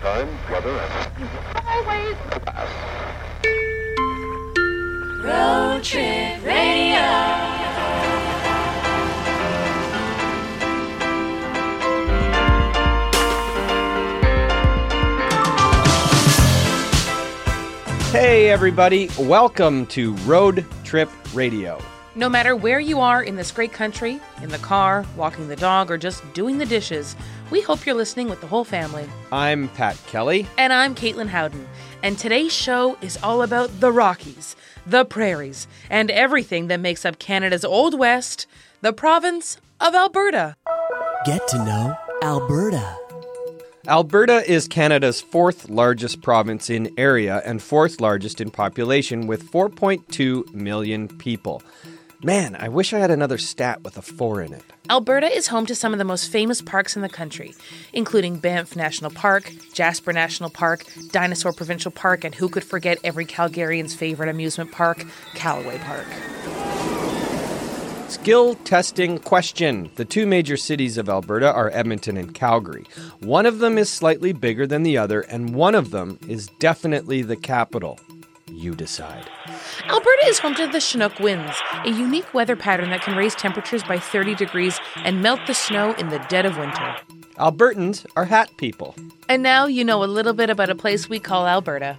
time, weather, and Highways. Road Trip Radio. Hey, everybody, welcome to Road Trip Radio. No matter where you are in this great country, in the car, walking the dog, or just doing the dishes, we hope you're listening with the whole family. I'm Pat Kelly. And I'm Caitlin Howden. And today's show is all about the Rockies, the prairies, and everything that makes up Canada's Old West, the province of Alberta. Get to know Alberta. Alberta is Canada's fourth largest province in area and fourth largest in population with 4.2 million people. Man, I wish I had another stat with a 4 in it. Alberta is home to some of the most famous parks in the country, including Banff National Park, Jasper National Park, Dinosaur Provincial Park, and who could forget every Calgarian's favorite amusement park, Calaway Park. Skill testing question. The two major cities of Alberta are Edmonton and Calgary. One of them is slightly bigger than the other, and one of them is definitely the capital. You decide. Alberta is home to the Chinook winds, a unique weather pattern that can raise temperatures by 30 degrees and melt the snow in the dead of winter. Albertans are hat people. And now you know a little bit about a place we call Alberta.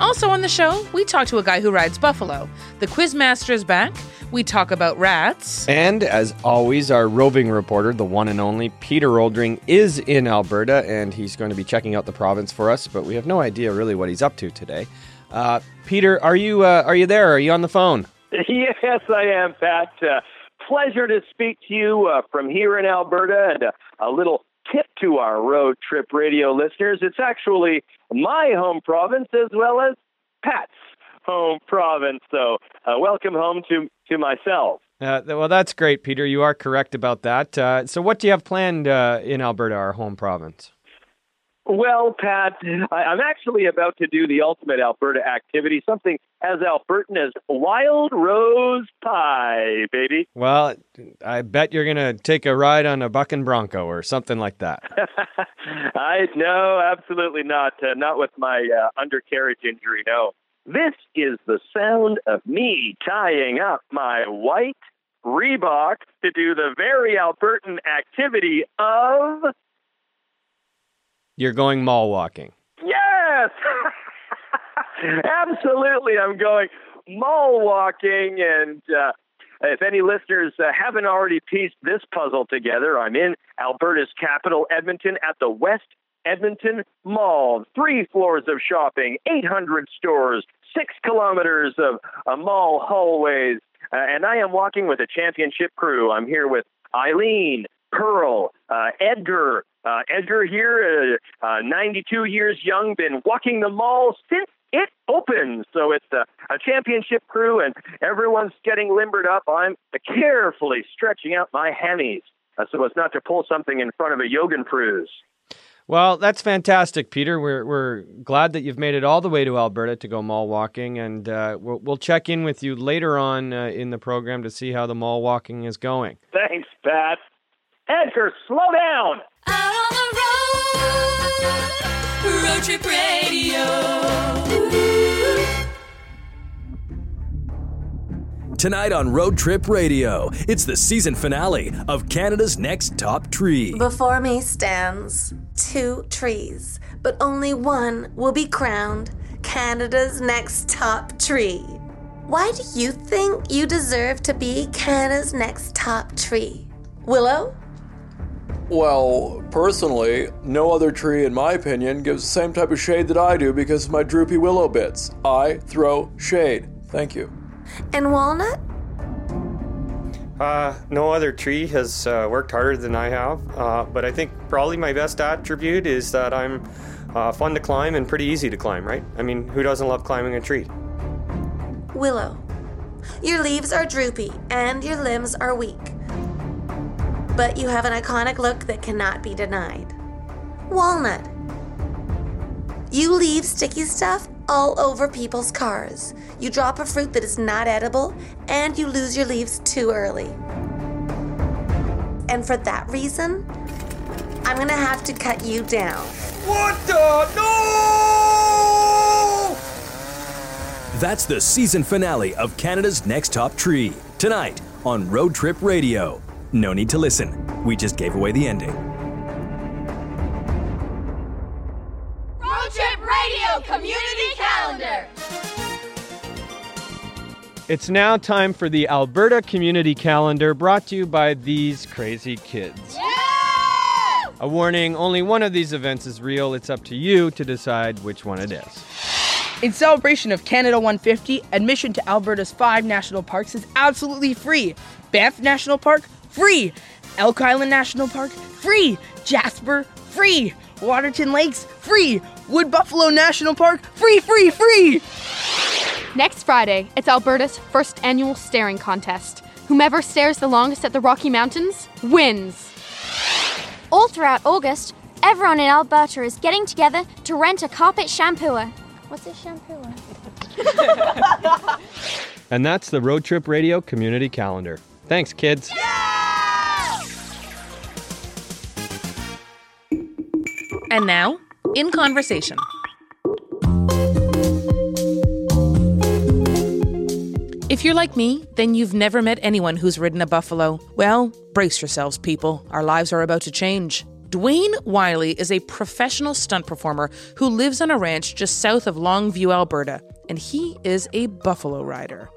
Also on the show, we talk to a guy who rides buffalo. The Quizmaster is back. We talk about rats. And as always, our roving reporter, the one and only Peter Oldring, is in Alberta and he's going to be checking out the province for us, but we have no idea really what he's up to today. Uh, Peter, are you uh, are you there? Are you on the phone? Yes, I am, Pat. Uh, pleasure to speak to you uh, from here in Alberta and uh, a little tip to our road trip radio listeners. It's actually my home province as well as Pat's home province. So, uh, welcome home to, to myself. Uh, well, that's great, Peter. You are correct about that. Uh, so, what do you have planned uh, in Alberta, our home province? Well, Pat, I'm actually about to do the ultimate Alberta activity, something as Albertan as wild rose pie, baby. Well, I bet you're going to take a ride on a bucking bronco or something like that. I no, absolutely not. Uh, not with my uh, undercarriage injury. No. This is the sound of me tying up my white Reebok to do the very Albertan activity of You're going mall walking. yes, absolutely. I'm going mall walking, and uh, if any listeners uh, haven't already pieced this puzzle together, I'm in Alberta's capital, Edmonton, at the West Edmonton Mall. Three floors of shopping, 800 stores, six kilometers of uh, mall hallways, uh, and I am walking with a championship crew. I'm here with Eileen, Pearl, uh, Edgar. Uh, Edgar here, uh, uh, 92 years young, been walking the mall since it opened. So it's a, a championship crew, and everyone's getting limbered up. I'm carefully stretching out my hammies uh, so as not to pull something in front of a Yogan Well, that's fantastic, Peter. We're, we're glad that you've made it all the way to Alberta to go mall walking, and uh, we'll, we'll check in with you later on uh, in the program to see how the mall walking is going. Thanks, Pat. Edgar, slow down. Out on the road. Road Trip Radio. Tonight on Road Trip Radio, it's the season finale of Canada's Next Top Tree. Before me stands two trees, but only one will be crowned Canada's next top tree. Why do you think you deserve to be Canada's next top tree? Willow? Well, personally, no other tree, in my opinion, gives the same type of shade that I do because of my droopy willow bits. I throw shade. Thank you. And walnut? Uh, no other tree has uh, worked harder than I have, uh, but I think probably my best attribute is that I'm uh, fun to climb and pretty easy to climb, right? I mean, who doesn't love climbing a tree? Willow. Your leaves are droopy and your limbs are weak. But you have an iconic look that cannot be denied. Walnut. You leave sticky stuff all over people's cars. You drop a fruit that is not edible, and you lose your leaves too early. And for that reason, I'm gonna have to cut you down. What the? No! That's the season finale of Canada's Next Top Tree. Tonight on Road Trip Radio. No need to listen. We just gave away the ending. It's now time for the Alberta Community Calendar brought to you by these crazy kids. A warning only one of these events is real. It's up to you to decide which one it is. In celebration of Canada 150, admission to Alberta's five national parks is absolutely free. Banff National Park, free. Elk Island National Park, free. Jasper, free. Waterton Lakes, free. Wood Buffalo National Park, free, free, free. Next Friday, it's Alberta's first annual staring contest. Whomever stares the longest at the Rocky Mountains wins. All throughout August, everyone in Alberta is getting together to rent a carpet shampooer. What's a shampooer? And that's the Road Trip Radio Community Calendar. Thanks, kids. And now, in conversation. If you're like me, then you've never met anyone who's ridden a buffalo. Well, brace yourselves, people. Our lives are about to change. Dwayne Wiley is a professional stunt performer who lives on a ranch just south of Longview, Alberta, and he is a buffalo rider.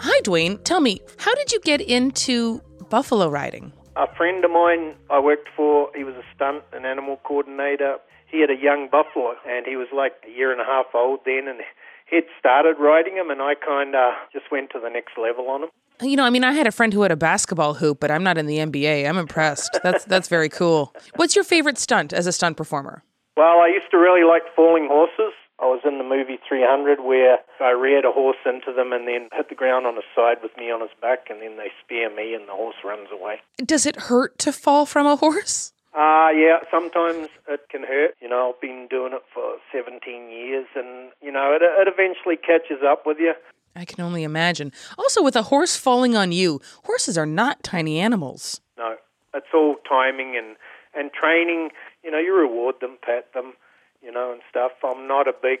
Hi, Dwayne. Tell me, how did you get into buffalo riding? A friend of mine I worked for, he was a stunt and animal coordinator. He had a young buffalo, and he was like a year and a half old then, and he'd started riding him, and I kind of just went to the next level on him. You know, I mean, I had a friend who had a basketball hoop, but I'm not in the NBA. I'm impressed. That's that's very cool. What's your favorite stunt as a stunt performer? Well, I used to really like falling horses. I was in the movie 300 where I reared a horse into them and then hit the ground on his side with me on his back, and then they spear me and the horse runs away. Does it hurt to fall from a horse? Uh, yeah, sometimes it can hurt. You know, I've been doing it for 17 years, and, you know, it, it eventually catches up with you. I can only imagine. Also, with a horse falling on you, horses are not tiny animals. No, it's all timing and, and training. You know, you reward them, pat them, you know, and stuff. I'm not a big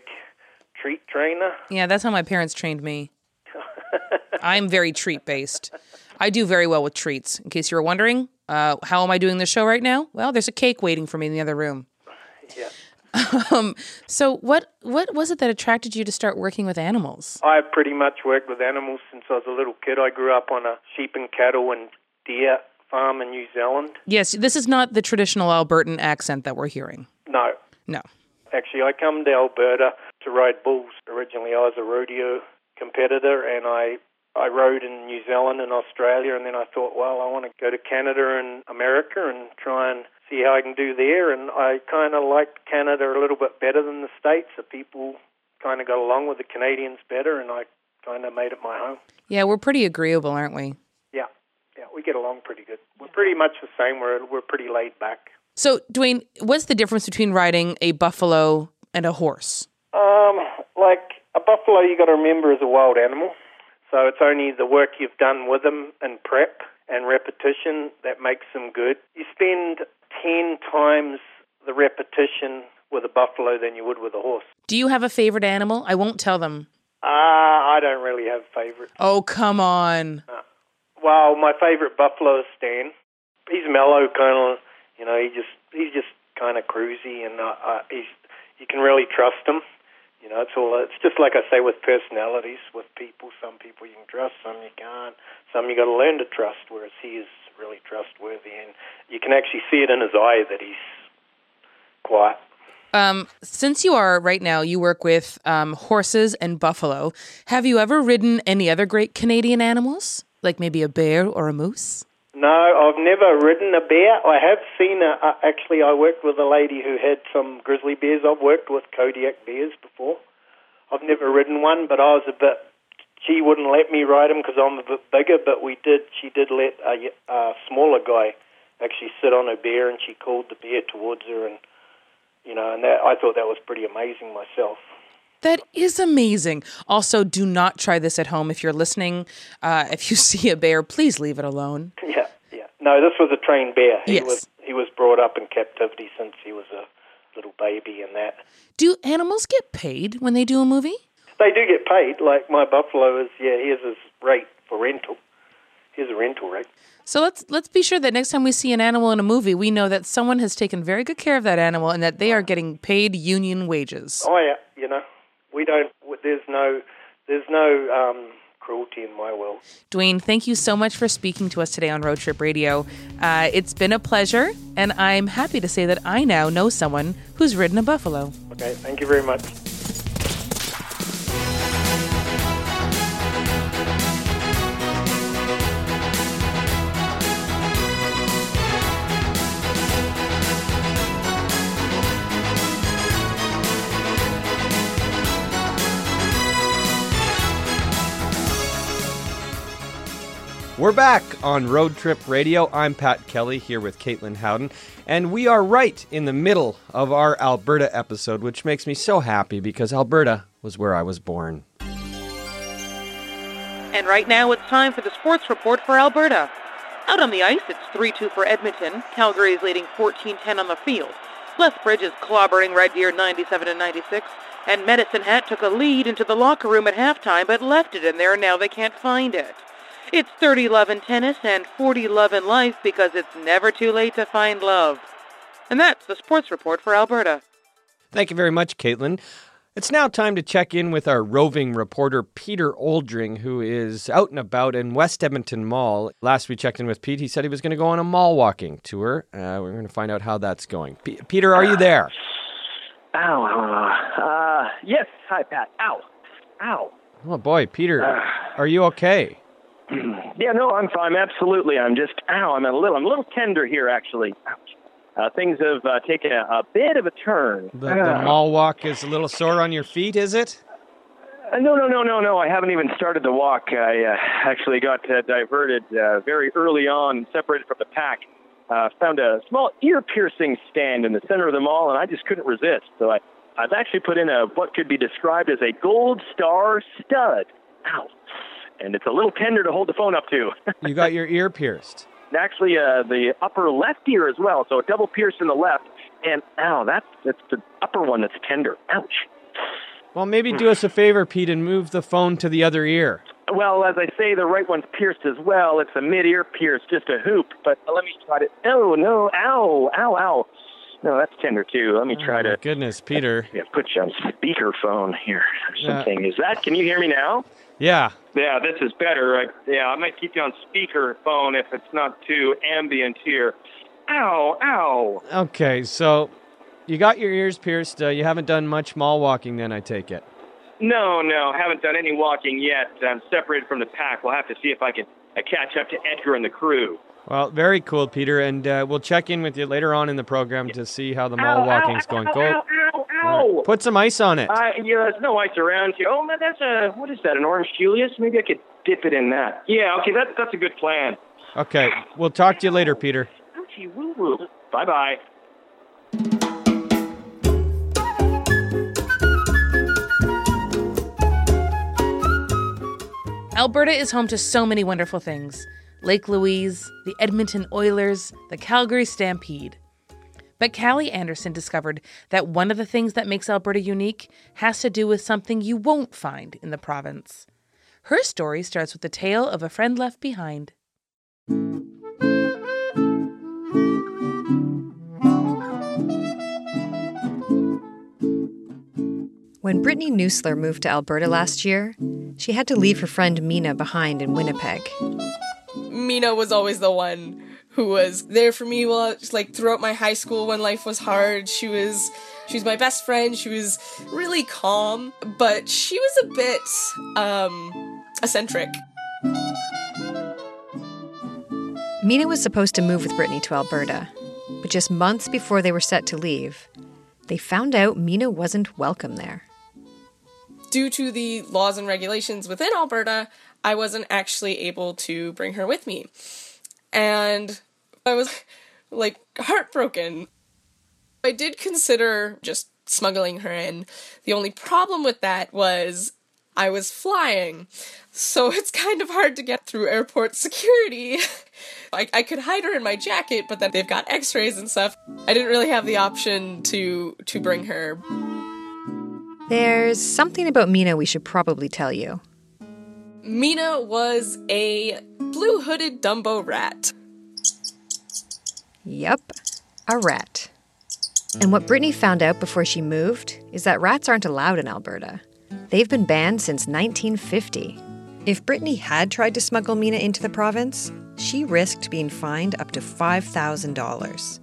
treat trainer. Yeah, that's how my parents trained me. I'm very treat based. I do very well with treats. In case you were wondering, uh, how am I doing the show right now? Well, there's a cake waiting for me in the other room. Yeah. Um, so, what what was it that attracted you to start working with animals? I have pretty much worked with animals since I was a little kid. I grew up on a sheep and cattle and deer farm in New Zealand. Yes, this is not the traditional Albertan accent that we're hearing. No, No. actually, I come to Alberta to ride bulls. Originally, I was a rodeo competitor, and I I rode in New Zealand and Australia, and then I thought, well, I want to go to Canada and America and try and see how I can do there. And I kind of liked Canada a little bit better than the States. The people kind of got along with the Canadians better, and I kind of made it my home. Yeah, we're pretty agreeable, aren't we? Yeah, yeah, we get along pretty good. We're pretty much the same. We're we're pretty laid back. So, Dwayne, what's the difference between riding a buffalo and a horse? Um, like a buffalo, you got to remember is a wild animal, so it's only the work you've done with them and prep and repetition that makes them good. You spend ten times the repetition with a buffalo than you would with a horse. Do you have a favorite animal? I won't tell them. Ah, I don't really have favorites. Oh, come on. Well, my favorite buffalo is Stan. He's mellow, kind of. You know, he just he's just kind of cruisy, and uh, uh, he's you can really trust him. You know, it's all. It's just like I say with personalities, with people. Some people you can trust, some you can't. Some you got to learn to trust. Whereas he is really trustworthy, and you can actually see it in his eye that he's quiet. Um, since you are right now, you work with um, horses and buffalo. Have you ever ridden any other great Canadian animals, like maybe a bear or a moose? No, I've never ridden a bear. I have seen a. Uh, actually, I worked with a lady who had some grizzly bears. I've worked with Kodiak bears before. I've never ridden one, but I was a bit. She wouldn't let me ride them because I'm a bit bigger. But we did. She did let a, a smaller guy actually sit on a bear, and she called the bear towards her, and you know, and that I thought that was pretty amazing myself. That is amazing. Also, do not try this at home if you're listening. Uh, if you see a bear, please leave it alone. Yeah. No, this was a trained bear. He Yes. was he was brought up in captivity since he was a little baby and that. Do animals get paid when they do a movie? They do get paid. Like my buffalo is, yeah, here's his rate for rental. Here's a rental rate. So let's let's be sure that next time we see an animal in a movie, we know that someone has taken very good care of that animal and that they are getting paid union wages. Oh yeah, you know, we don't. There's no, there's no um, cruelty in my world. Dwayne, thank you so much for speaking to us today on Road Trip Radio. Uh, it's been a pleasure, and I'm happy to say that I now know someone who's ridden a buffalo. Okay, thank you very much. We're back on Road Trip Radio. I'm Pat Kelly here with Caitlin Howden, and we are right in the middle of our Alberta episode, which makes me so happy because Alberta was where I was born. And right now it's time for the sports report for Alberta. Out on the ice, it's 3-2 for Edmonton. Calgary is leading 14-10 on the field. Lethbridge is clobbering Red Deer 97-96. And Medicine Hat took a lead into the locker room at halftime, but left it in there, and now they can't find it. It's 30-11 tennis and 40-11 life because it's never too late to find love. And that's the sports report for Alberta. Thank you very much, Caitlin. It's now time to check in with our roving reporter, Peter Oldring, who is out and about in West Edmonton Mall. Last we checked in with Pete, he said he was going to go on a mall walking tour. Uh, we're going to find out how that's going. P- Peter, are you there? Ow. Uh, yes. Hi, Pat. Ow. Ow. Oh, boy, Peter, are you okay? yeah, no, I'm fine. Absolutely. I'm just, ow, I'm a little, I'm a little tender here, actually. Ouch. Uh, things have uh, taken a, a bit of a turn. The, the mall walk is a little sore on your feet, is it? Uh, no, no, no, no, no. I haven't even started the walk. I uh, actually got uh, diverted uh, very early on, separated from the pack. Uh, found a small ear piercing stand in the center of the mall, and I just couldn't resist. So I, I've actually put in a what could be described as a gold star stud. Ow. And it's a little tender to hold the phone up to. you got your ear pierced. Actually, uh, the upper left ear as well. So a double pierce in the left, and ow, that's that's the upper one that's tender. Ouch. Well, maybe do us a favor, Pete, and move the phone to the other ear. Well, as I say, the right one's pierced as well. It's a mid-ear pierce, just a hoop. But let me try to. Oh no! Ow! Ow! Ow! No, that's tender too. Let me try oh, to. Goodness, Peter. Yeah, put you on speakerphone here. Or something. Is that? Can you hear me now? Yeah. Yeah, this is better. I, yeah, I might keep you on speakerphone if it's not too ambient here. Ow! Ow! Okay, so you got your ears pierced. Uh, you haven't done much mall walking, then I take it. No, no, haven't done any walking yet. I'm separated from the pack. We'll have to see if I can uh, catch up to Edgar and the crew. Well, very cool, Peter, and uh, we'll check in with you later on in the program to see how the mall ow, walking's ow, going. Ow, Go. Ow. Put some ice on it. Uh, yeah, there's no ice around here. Oh, man, that's a what is that? An orange Julius? Maybe I could dip it in that. Yeah, okay, that, that's a good plan. Okay, we'll talk to you later, Peter. Ouchie woo woo. Bye bye. Alberta is home to so many wonderful things Lake Louise, the Edmonton Oilers, the Calgary Stampede. But Callie Anderson discovered that one of the things that makes Alberta unique has to do with something you won't find in the province. Her story starts with the tale of a friend left behind. When Brittany Neusler moved to Alberta last year, she had to leave her friend Mina behind in Winnipeg. Mina was always the one who was there for me while like throughout my high school when life was hard. She was she was my best friend. She was really calm, but she was a bit um eccentric. Mina was supposed to move with Brittany to Alberta, but just months before they were set to leave, they found out Mina wasn't welcome there. Due to the laws and regulations within Alberta, I wasn't actually able to bring her with me. And I was like heartbroken. I did consider just smuggling her in. The only problem with that was I was flying. So it's kind of hard to get through airport security. I, I could hide her in my jacket, but then they've got x-rays and stuff. I didn't really have the option to to bring her. There's something about Mina we should probably tell you. Mina was a blue hooded Dumbo rat. Yep, a rat. And what Brittany found out before she moved is that rats aren't allowed in Alberta. They've been banned since 1950. If Brittany had tried to smuggle Mina into the province, she risked being fined up to $5,000.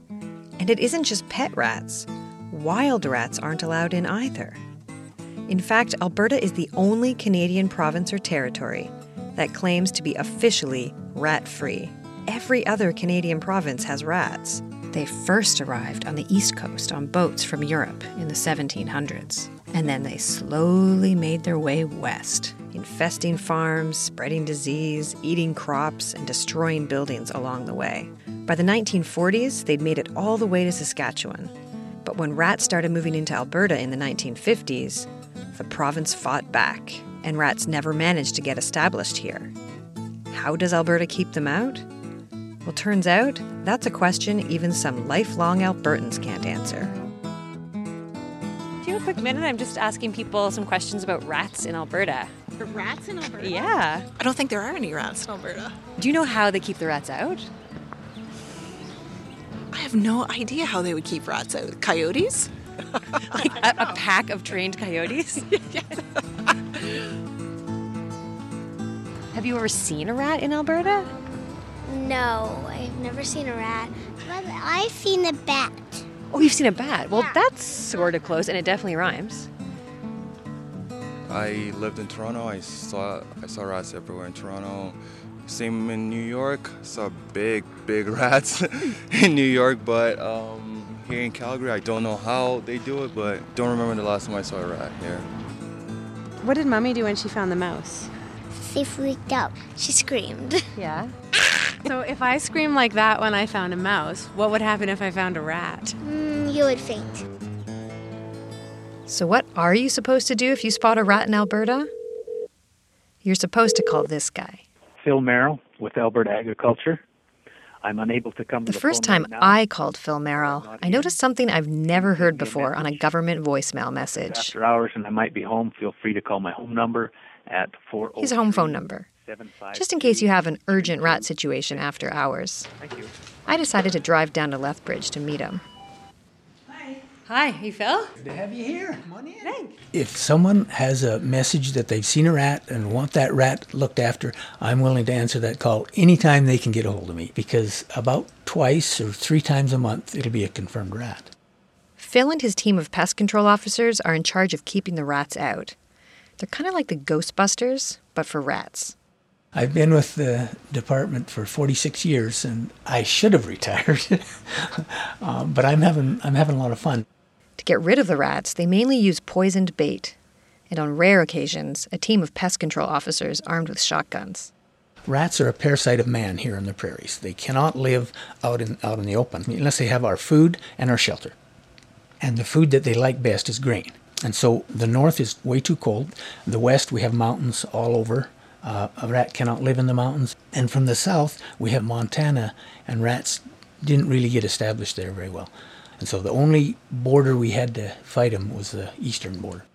And it isn't just pet rats, wild rats aren't allowed in either. In fact, Alberta is the only Canadian province or territory that claims to be officially rat free. Every other Canadian province has rats. They first arrived on the East Coast on boats from Europe in the 1700s, and then they slowly made their way west, infesting farms, spreading disease, eating crops, and destroying buildings along the way. By the 1940s, they'd made it all the way to Saskatchewan. But when rats started moving into Alberta in the 1950s, the province fought back, and rats never managed to get established here. How does Alberta keep them out? Well, turns out that's a question even some lifelong Albertans can't answer. Do you have a quick minute? I'm just asking people some questions about rats in Alberta. Rats in Alberta? Yeah. I don't think there are any rats in Alberta. Do you know how they keep the rats out? I have no idea how they would keep rats out. Coyotes? like a, a pack of trained coyotes? Have you ever seen a rat in Alberta? No, I've never seen a rat. But I've seen a bat. Oh, you've seen a bat. Well, that's sort of close, and it definitely rhymes. I lived in Toronto. I saw I saw rats everywhere in Toronto. Same in New York. Saw big, big rats in New York, but um, here in Calgary, I don't know how they do it, but don't remember the last time I saw a rat here. What did Mummy do when she found the mouse? She freaked out. She screamed. Yeah. so if I scream like that when I found a mouse, what would happen if I found a rat? Mm, you would faint. So, what are you supposed to do if you spot a rat in Alberta? You're supposed to call this guy. Phil Merrill with Alberta Agriculture. I'm unable to come The the first time right. I called Phil Merrill, I noticed something I've never heard before on a government voicemail message. After hours and I might be home, feel free to call my home number at 403 His home phone number, just in case you have an urgent rat situation after hours. Thank you. I decided to drive down to Lethbridge to meet him. Hi, you Phil? Good to have you here. Come on in. If someone has a message that they've seen a rat and want that rat looked after, I'm willing to answer that call anytime they can get a hold of me because about twice or three times a month it'll be a confirmed rat. Phil and his team of pest control officers are in charge of keeping the rats out. They're kind of like the Ghostbusters, but for rats. I've been with the department for 46 years and I should have retired, um, but I'm having I'm having a lot of fun. To get rid of the rats, they mainly use poisoned bait, and on rare occasions, a team of pest control officers armed with shotguns. Rats are a parasite of man here in the prairies. They cannot live out in out in the open unless they have our food and our shelter. And the food that they like best is grain. And so the north is way too cold. The west we have mountains all over. Uh, a rat cannot live in the mountains. And from the south we have Montana, and rats didn't really get established there very well. And so the only border we had to fight them was the eastern border.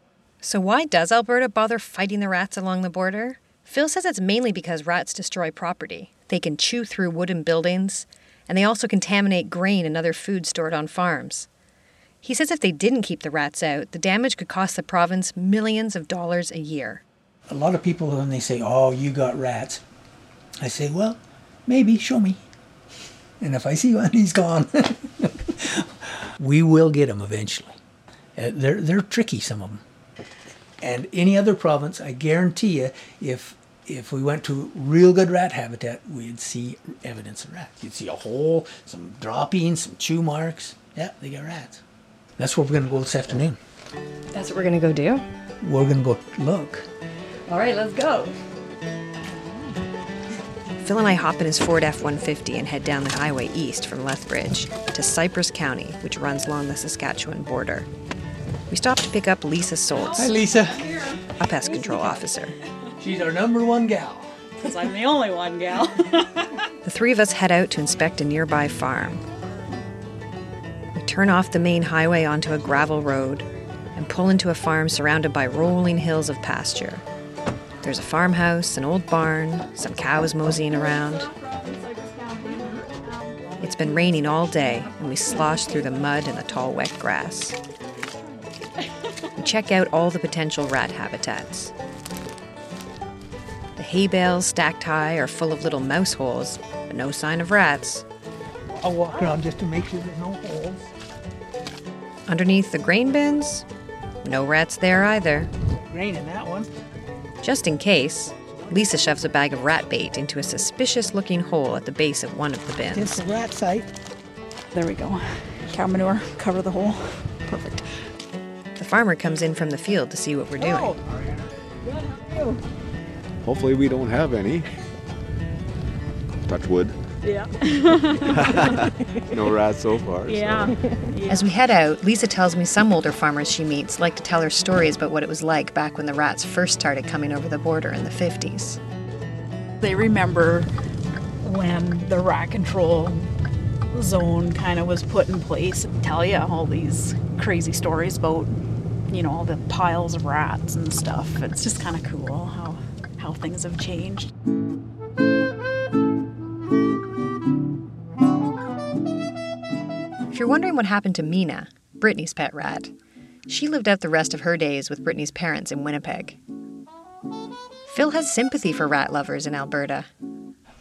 So, why does Alberta bother fighting the rats along the border? Phil says it's mainly because rats destroy property. They can chew through wooden buildings, and they also contaminate grain and other food stored on farms. He says if they didn't keep the rats out, the damage could cost the province millions of dollars a year. A lot of people, when they say, Oh, you got rats, I say, Well, maybe, show me. And if I see one, he's gone. we will get them eventually. Uh, they're, they're tricky, some of them. And any other province, I guarantee you, if if we went to real good rat habitat, we'd see evidence of rats. You'd see a hole, some droppings, some chew marks. Yeah, they got rats. That's where we're going to go this afternoon. That's what we're going to go do? We're going to go look. All right, let's go. Phil and I hop in his Ford F 150 and head down the highway east from Lethbridge to Cypress County, which runs along the Saskatchewan border. We stop to pick up Lisa Soltz. Hi, Lisa. A pest control officer. She's our number one gal. Because I'm the only one gal. The three of us head out to inspect a nearby farm. We turn off the main highway onto a gravel road and pull into a farm surrounded by rolling hills of pasture. There's a farmhouse, an old barn, some cows moseying around. It's been raining all day, and we slosh through the mud and the tall, wet grass. We check out all the potential rat habitats. The hay bales stacked high are full of little mouse holes, but no sign of rats. I'll walk around just to make sure there's no holes. Underneath the grain bins, no rats there either. Grain in that one. Just in case, Lisa shoves a bag of rat bait into a suspicious looking hole at the base of one of the bins. It's a rat site. There we go. Cow manure, cover the hole. Perfect. The farmer comes in from the field to see what we're doing. Oh. Hopefully, we don't have any. Touch wood. Yeah. no rats so far. so- As we head out, Lisa tells me some older farmers she meets like to tell her stories about what it was like back when the rats first started coming over the border in the 50s. They remember when the rat control zone kind of was put in place and tell you all these crazy stories about, you know, all the piles of rats and stuff. It's just kind of cool how, how things have changed. You're wondering what happened to Mina, Brittany's pet rat, she lived out the rest of her days with Brittany's parents in Winnipeg. Phil has sympathy for rat lovers in Alberta.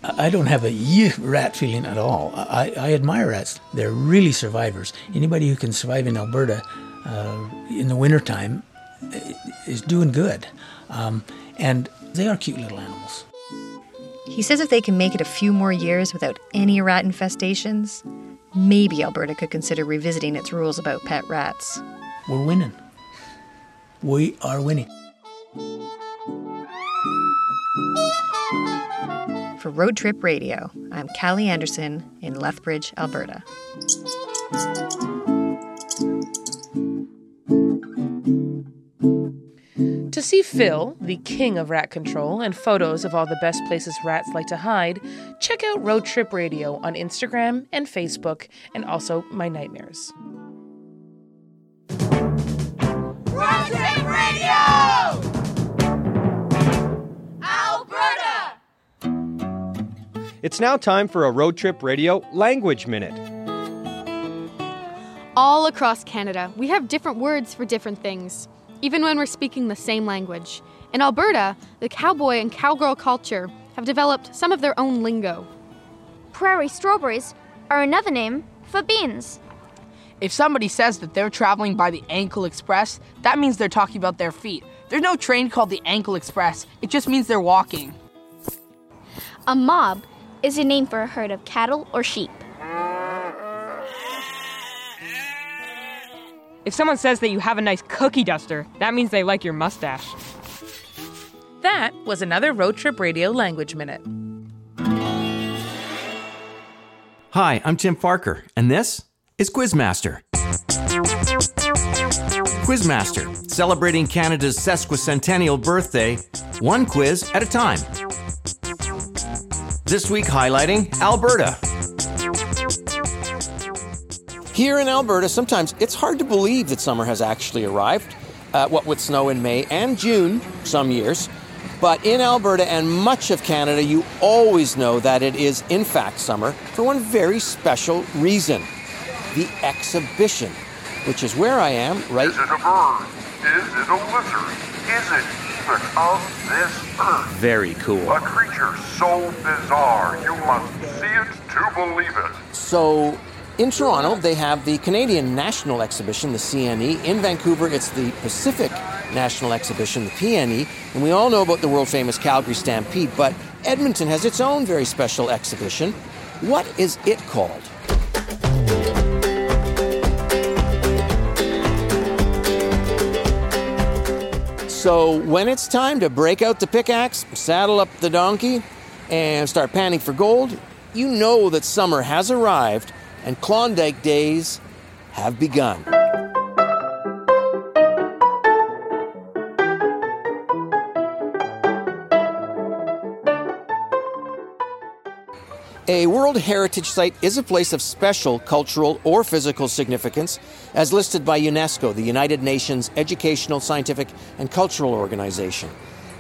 I don't have a rat feeling at all. I, I admire rats. They're really survivors. Anybody who can survive in Alberta uh, in the wintertime i- is doing good. Um, and they are cute little animals. He says if they can make it a few more years without any rat infestations, maybe Alberta could consider revisiting its rules about pet rats. We're winning. We are winning. For Road Trip Radio, I'm Callie Anderson in Lethbridge, Alberta. To see Phil, the king of rat control, and photos of all the best places rats like to hide, check out Road Trip Radio on Instagram and Facebook, and also My Nightmares. Road Trip Radio! Alberta! It's now time for a Road Trip Radio Language Minute. All across Canada, we have different words for different things, even when we're speaking the same language. In Alberta, the cowboy and cowgirl culture have developed some of their own lingo. Prairie strawberries are another name for beans. If somebody says that they're traveling by the Ankle Express, that means they're talking about their feet. There's no train called the Ankle Express, it just means they're walking. A mob is a name for a herd of cattle or sheep. If someone says that you have a nice cookie duster, that means they like your mustache. That was another Road Trip Radio Language Minute. Hi, I'm Tim Parker, and this is Quizmaster. Quizmaster, celebrating Canada's sesquicentennial birthday, one quiz at a time. This week highlighting Alberta. Here in Alberta, sometimes it's hard to believe that summer has actually arrived, uh, what with snow in May and June some years. But in Alberta and much of Canada, you always know that it is, in fact, summer for one very special reason the exhibition, which is where I am right. Is it a bird? Is it a lizard? Is it even of this earth? Very cool. A creature so bizarre you must see it to believe it. So, in Toronto, they have the Canadian National Exhibition, the CNE. In Vancouver, it's the Pacific National Exhibition, the PNE. And we all know about the world famous Calgary Stampede, but Edmonton has its own very special exhibition. What is it called? So, when it's time to break out the pickaxe, saddle up the donkey, and start panning for gold, you know that summer has arrived and Klondike days have begun. A World Heritage Site is a place of special cultural or physical significance, as listed by UNESCO, the United Nations Educational, Scientific, and Cultural Organization.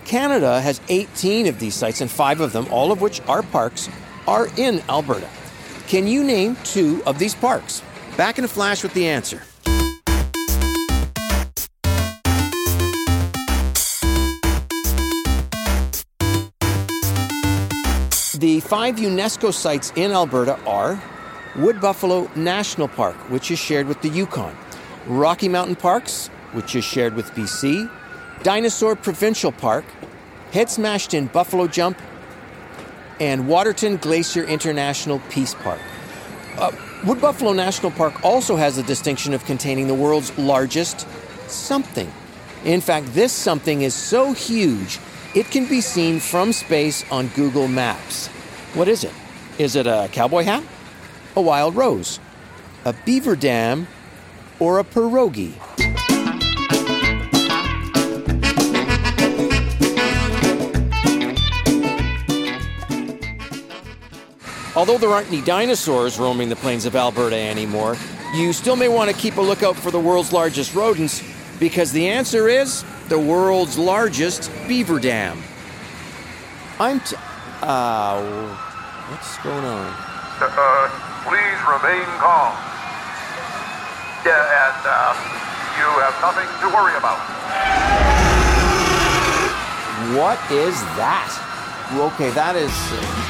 Canada has 18 of these sites, and five of them, all of which are parks, are in Alberta. Can you name two of these parks? Back in a flash with the answer. The five UNESCO sites in Alberta are Wood Buffalo National Park, which is shared with the Yukon, Rocky Mountain Parks, which is shared with BC, Dinosaur Provincial Park, Head Smashed in Buffalo Jump, and Waterton Glacier International Peace Park. Uh, Wood Buffalo National Park also has the distinction of containing the world's largest something. In fact, this something is so huge it can be seen from space on Google Maps. What is it? Is it a cowboy hat? A wild rose? A beaver dam? Or a pierogi? Although there aren't any dinosaurs roaming the plains of Alberta anymore, you still may want to keep a lookout for the world's largest rodents because the answer is the world's largest beaver dam. I'm t- uh, what's going on? Uh, please remain calm. Yeah, and uh, you have nothing to worry about. What is that? Okay, that is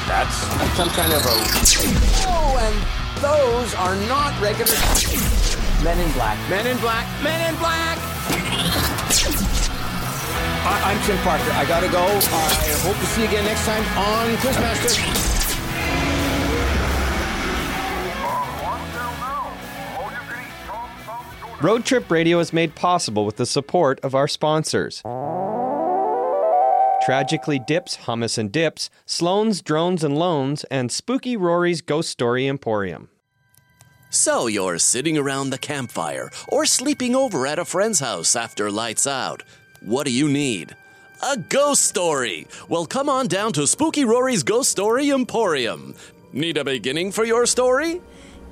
that's some kind of a. Oh, and those are not regular. Men in Black. Men in Black. Men in Black. I, I'm Tim Parker. I gotta go. I hope to see you again next time on Quizmaster. Road Trip Radio is made possible with the support of our sponsors. Tragically Dips, Hummus and Dips, Sloan's Drones and Loans, and Spooky Rory's Ghost Story Emporium. So you're sitting around the campfire or sleeping over at a friend's house after lights out. What do you need? A ghost story! Well, come on down to Spooky Rory's Ghost Story Emporium. Need a beginning for your story?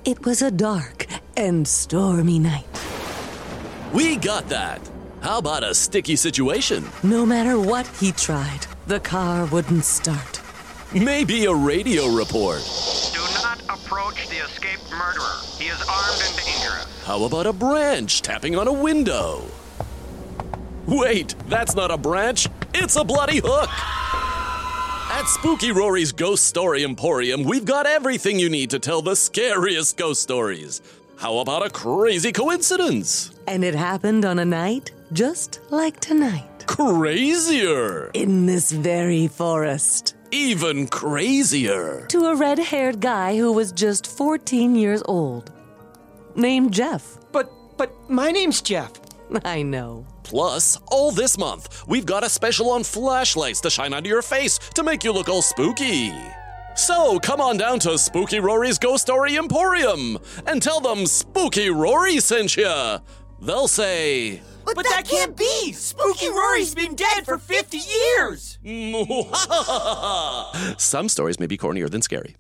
It was a dark and stormy night. We got that. How about a sticky situation? No matter what he tried, the car wouldn't start. Maybe a radio report. Do not approach the escaped murderer. He is armed and dangerous. How about a branch tapping on a window? Wait, that's not a branch, it's a bloody hook! At Spooky Rory's Ghost Story Emporium, we've got everything you need to tell the scariest ghost stories. How about a crazy coincidence? And it happened on a night just like tonight. Crazier! In this very forest. Even crazier! To a red haired guy who was just 14 years old. Named Jeff. But, but my name's Jeff. I know. Plus, all this month, we've got a special on flashlights to shine onto your face to make you look all spooky. So come on down to Spooky Rory's Ghost Story Emporium and tell them Spooky Rory sent you. They'll say, But, but that, that can't be! Spooky Rory's been dead for 50 years! Some stories may be cornier than scary.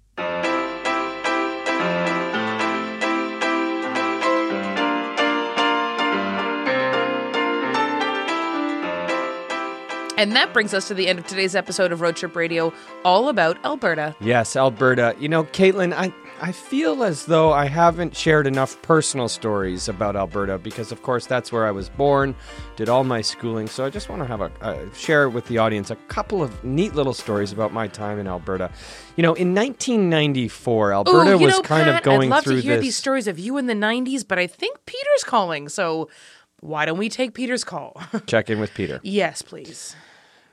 And that brings us to the end of today's episode of Road Trip Radio, all about Alberta. Yes, Alberta. You know, Caitlin, I, I feel as though I haven't shared enough personal stories about Alberta because, of course, that's where I was born, did all my schooling. So I just want to have a uh, share with the audience a couple of neat little stories about my time in Alberta. You know, in 1994, Alberta Ooh, was know, kind Pat, of going through. I'd love to hear this. these stories of you in the 90s, but I think Peter's calling. So why don't we take Peter's call? Check in with Peter. yes, please.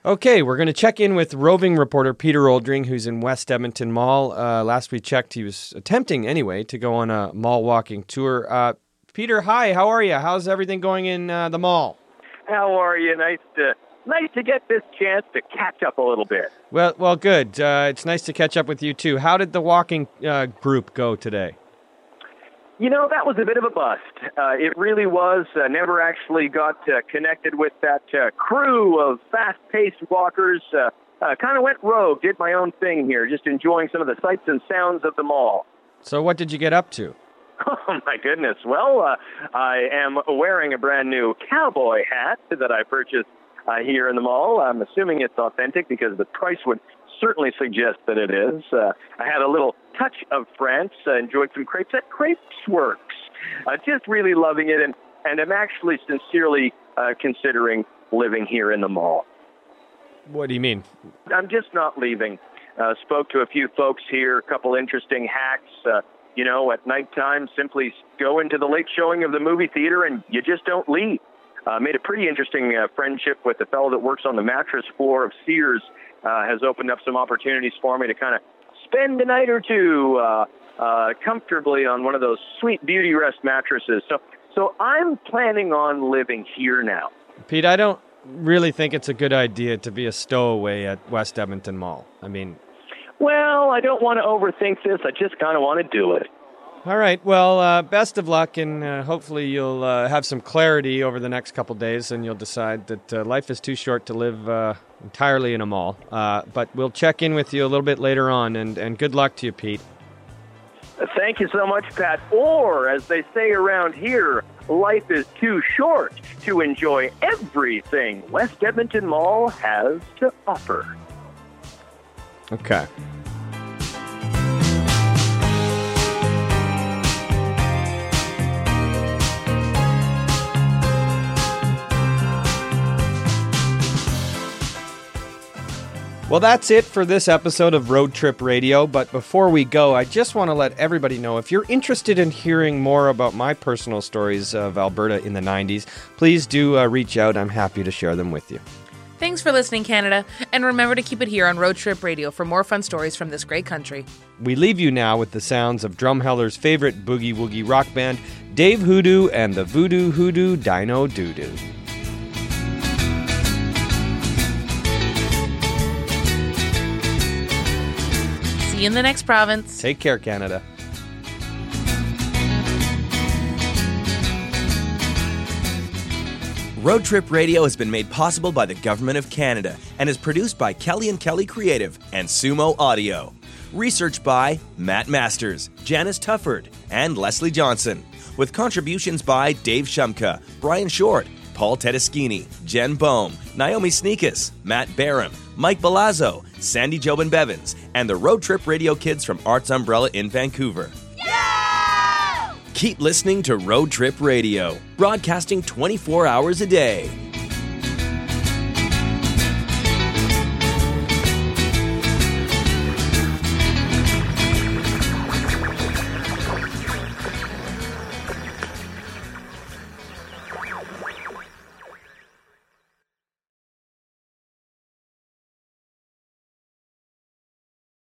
Okay, we're going to check in with roving reporter Peter Oldring, who's in West Edmonton Mall. Uh, last we checked, he was attempting anyway to go on a mall walking tour. Uh, Peter, hi, how are you? How's everything going in uh, the mall? How are you? Nice to nice to get this chance to catch up a little bit. Well, well, good. Uh, it's nice to catch up with you too. How did the walking uh, group go today? You know, that was a bit of a bust. Uh, it really was. Uh, never actually got uh, connected with that uh, crew of fast-paced walkers. Uh, uh, kind of went rogue, did my own thing here, just enjoying some of the sights and sounds of the mall. So, what did you get up to? Oh my goodness! Well, uh, I am wearing a brand new cowboy hat that I purchased uh, here in the mall. I'm assuming it's authentic because the price would certainly suggest that it is. Uh, I had a little touch of France. Uh, enjoyed some crepes at Crepes Works. Uh, just really loving it, and and I'm actually sincerely uh, considering living here in the mall. What do you mean? I'm just not leaving. Uh, spoke to a few folks here, a couple interesting hacks. Uh, you know, at nighttime, simply go into the late showing of the movie theater and you just don't leave. Uh, made a pretty interesting uh, friendship with the fellow that works on the mattress floor of Sears. Uh, has opened up some opportunities for me to kind of spend a night or two uh, uh, comfortably on one of those sweet beauty rest mattresses. So, so I'm planning on living here now. Pete, I don't really think it's a good idea to be a stowaway at West Edmonton Mall. I mean, well, I don't want to overthink this. I just kind of want to do it. All right. Well, uh, best of luck, and uh, hopefully you'll uh, have some clarity over the next couple days, and you'll decide that uh, life is too short to live uh, entirely in a mall. Uh, but we'll check in with you a little bit later on, and, and good luck to you, Pete. Thank you so much, Pat. Or, as they say around here, life is too short to enjoy everything West Edmonton Mall has to offer. Okay. Well, that's it for this episode of Road Trip Radio. But before we go, I just want to let everybody know if you're interested in hearing more about my personal stories of Alberta in the 90s, please do uh, reach out. I'm happy to share them with you. Thanks for listening, Canada. And remember to keep it here on Road Trip Radio for more fun stories from this great country. We leave you now with the sounds of Drumheller's favorite boogie woogie rock band, Dave Hoodoo and the Voodoo Hoodoo Dino Doodoo. See you in the next province. Take care, Canada. Road Trip Radio has been made possible by the Government of Canada and is produced by Kelly and Kelly Creative and Sumo Audio. Research by Matt Masters, Janice Tufford, and Leslie Johnson, with contributions by Dave Shumka, Brian Short, Paul Tedeschini, Jen Bohm, Naomi Snieckus, Matt Barham, Mike Balazzo, Sandy Jobin Bevans, and the Road Trip Radio Kids from Arts Umbrella in Vancouver. Yeah! Keep listening to Road Trip Radio, broadcasting 24 hours a day.